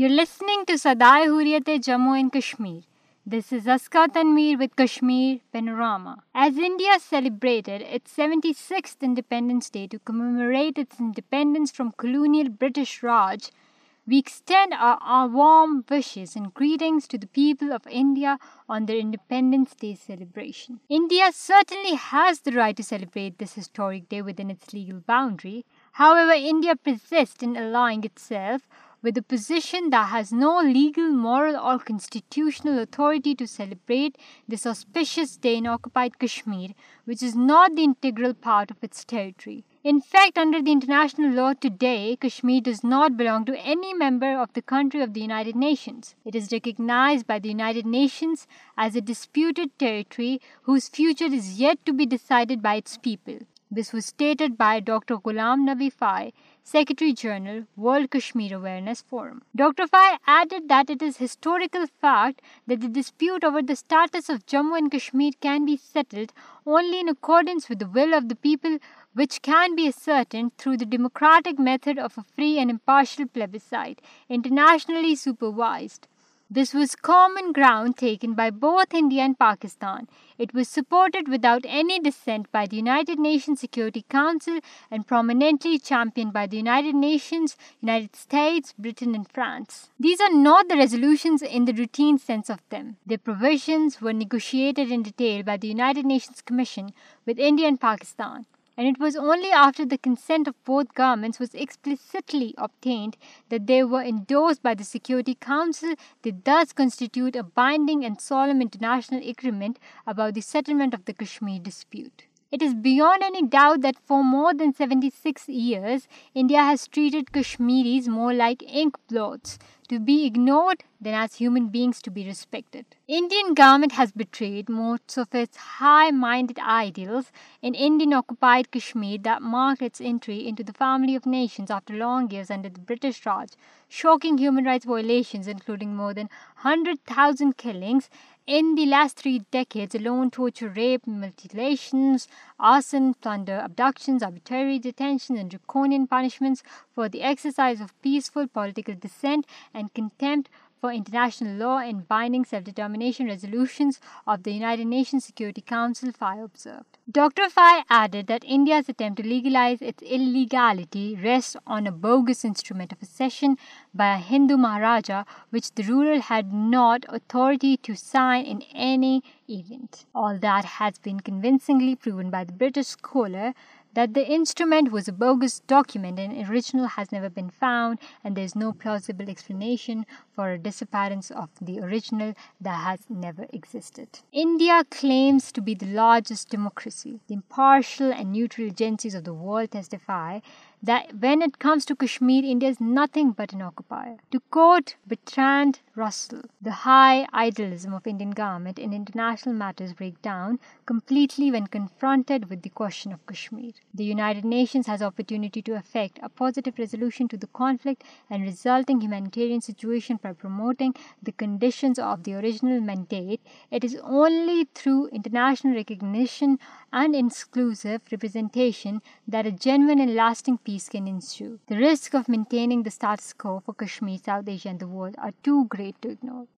You're listening to Sadaye Jammu and Kashmir independence day British Raj independence day has the legal boundary in aligning itself with a position that has no legal, moral or constitutional authority to celebrate this auspicious day in occupied Kashmir, which is not the integral part of its territory. In fact, under the international law today, Kashmir does not belong to any member of the country of the United Nations. It is recognized by the United Nations as a disputed territory whose future is yet to be decided by its people. This was stated by Dr. Ghulam Nabi Fai, Secretary General, World Kashmir Awareness Forum. Dr. Fai added that it is historical fact that the dispute over the status of Jammu and Kashmir can be settled only in accordance with the will of the people, which can be ascertained through the democratic method of a free and impartial plebiscite, internationally supervised. Ground taken by both India and Pakistan security council and primarily championed by United and France these are notations Anas of دیسوش nations with India and Pakistan and it was only after the consent of both governments was explicitly obtained that they were endorsed by the Security Council. They thus constitute a binding and solemn international agreement about the settlement of the Kashmir dispute. It is beyond any doubt that for more than 76 years, India has treated Kashmiris more like inkblots to be ignored than as human beings to be respected. Indian government has betrayed most of its high-minded ideals in Indian-occupied Kashmir that marked its entry into the family of nations after long years under the British Raj shocking human rights violations, including more than 100,000 killings in the last 3 decades alone: torture, rape, mutilations, arson, plunder, abductions, arbitrary detentions, and draconian punishments for the exercise of peaceful political dissent and contempt ائزگلٹیسٹ bogus instrument by Hindu maharaja ruler had not authority to sign it that the instrument was a bogus document and original has never been found, and there is no plausible explanation for a disappearance of the original that has never existed. India claims to be the largest democracy. The impartial and neutral agencies of the world testify when it comes to Kashmir recognition representation genuine and lasting risk of maintaining Kashmir South Asian